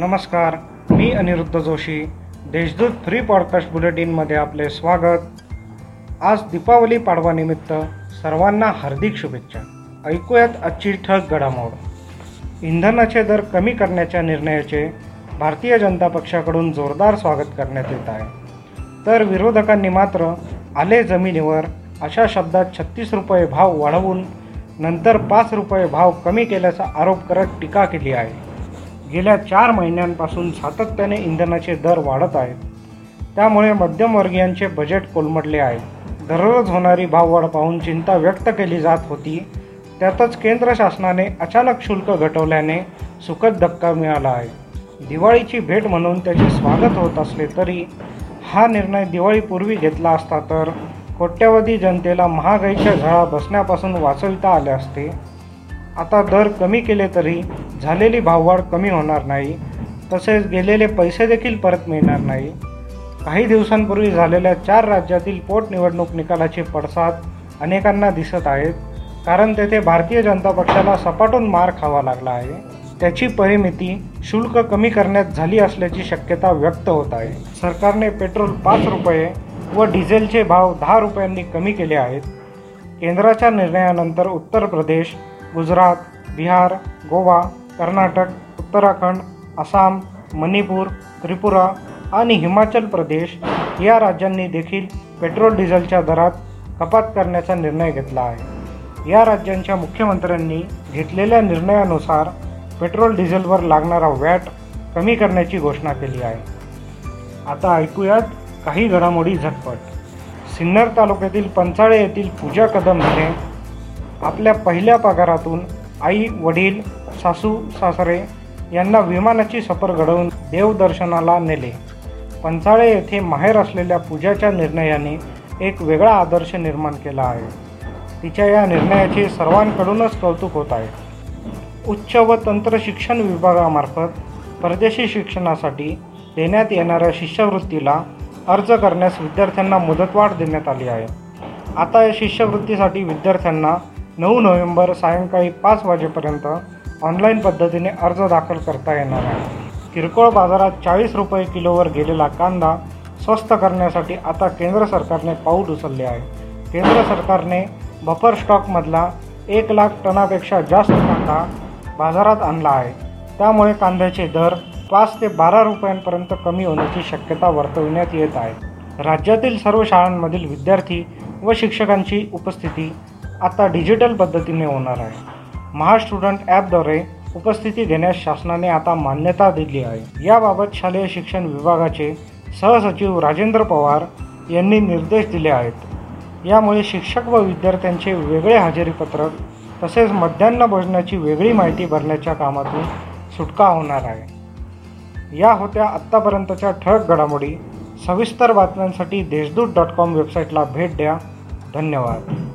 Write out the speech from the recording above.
नमस्कार मी Aniruddha Joshi Deshdoot free podcast बुलेटिनमध्ये आपले स्वागत. आज दीपावली पाडवानिमित्त सर्वांना हार्दिक शुभेच्छा. ऐकूयात आजची ठळक घडामोड. इंधनाचे दर कमी करण्याच्या निर्णयाचे भारतीय जनता पक्षाकडून जोरदार स्वागत करण्यात येत आहे. तर विरोधकांनी मात्र आले जमिनीवर अशा शब्दात छत्तीस रुपये भाव वाढवून नंतर पाच रुपये भाव कमी केल्याचा आरोप करत टीका केली आहे. गेल्या चार महिन्यांपासून सातत्याने इंधनाचे दर वाढत आहेत. त्यामुळे मध्यमवर्गीयांचे बजेट कोलमडले आहे. दररोज होणारी भाववाढ पाहून चिंता व्यक्त केली जात होती. त्यातच केंद्र शासनाने अचानक शुल्क घटवल्याने सुखद धक्का मिळाला आहे. दिवाळीची भेट म्हणून त्याचे स्वागत होत असले तरी हा निर्णय दिवाळीपूर्वी घेतला असता तर कोट्यवधी जनतेला महागाईच्या झळा बसण्यापासून वाचविता आले असते. आता दर कमी केले तरी झालेली भाववाढ कमी होणार नाही तसेच गेलेले पैसे देखील परत मिळणार नाही. काही दिवसांपूर्वी झालेल्या चार राज्यातील पोटनिवडणूक निकालाचे पडसाद अनेकांना दिसत आहेत कारण तेथे भारतीय जनता पक्षाला सपाटून मार खावा लागला आहे. त्याची परिमिती शुल्क कमी करण्यात झाली असल्याची शक्यता व्यक्त होत आहे. सरकारने पेट्रोल पाच रुपये व डिझेलचे भाव दहा रुपयांनी कमी केले आहेत. केंद्राच्या निर्णयानंतर उत्तर प्रदेश गुजरात बिहार गोवा कर्नाटक उत्तराखंड आसाम मणिपूर त्रिपुरा आणि हिमाचल प्रदेश या राज्यांनी देखील पेट्रोल डिझेलच्या दरात कपात करण्याचा निर्णय घेतला आहे. या राज्यांच्या मुख्यमंत्र्यांनी घेतलेल्या निर्णयानुसार पेट्रोल डिझेलवर लागणारा वॅट कमी करण्याची घोषणा केली आहे. आता ऐकूयात काही घडामोडी झटपट. सिन्नर तालुक्यातील पंचाळे येथील पूजा कदम हिने आपल्या पहिल्या पगारातून आई वडील सासू सासरे यांना विमानाची सफर घडवून देवदर्शनाला नेले. पंचाळे येथे माहेर असलेल्या पूजाच्या निर्णयाने एक वेगळा आदर्श निर्माण केला आहे. तिच्या या निर्णयाचे सर्वांकडूनच कौतुक होत आहे. उच्च व तंत्र शिक्षण विभागामार्फत परदेशी शिक्षणासाठी देण्यात येणाऱ्या शिष्यवृत्तीला अर्ज करण्यास विद्यार्थ्यांना मुदतवाढ देण्यात आली आहे. आता या शिष्यवृत्तीसाठी विद्यार्थ्यांना नऊ नोव्हेंबर सायंकाळी पाच वाजेपर्यंत ऑनलाईन पद्धतीने अर्ज दाखल करता येणार आहे. किरकोळ बाजारात चाळीस रुपये किलोवर गेलेला कांदा स्वस्त करण्यासाठी आता केंद्र सरकारने पाऊल उचलले आहे. केंद्र सरकारने बफर स्टॉकमधला एक लाख टनापेक्षा जास्त कांदा बाजारात आणला आहे. त्यामुळे कांद्याचे दर पाच ते बारा रुपयांपर्यंत कमी होण्याची शक्यता वर्तविण्यात येत आहे. राज्यातील सर्व शाळांमधील विद्यार्थी व शिक्षकांची उपस्थिती आता डिजिटल पद्धतीने होणार आहे. महास्टुडंट ॲपद्वारे उपस्थिती घेण्यास शासनाने आता मान्यता दिली आहे. याबाबत शालेय शिक्षण विभागाचे सहसचिव राजेंद्र पवार यांनी निर्देश दिले आहेत. यामुळे शिक्षक व विद्यार्थ्यांचे वेगळे हजेरीपत्रक तसेच मध्यान्ह भोजनाची वेगळी माहिती भरण्याच्या कामातून सुटका होणार आहे. या होत्या आत्तापर्यंतच्या ठळक घडामोडी. सविस्तर बातम्यांसाठी देशदूत डॉट कॉम वेबसाईटला भेट द्या. धन्यवाद.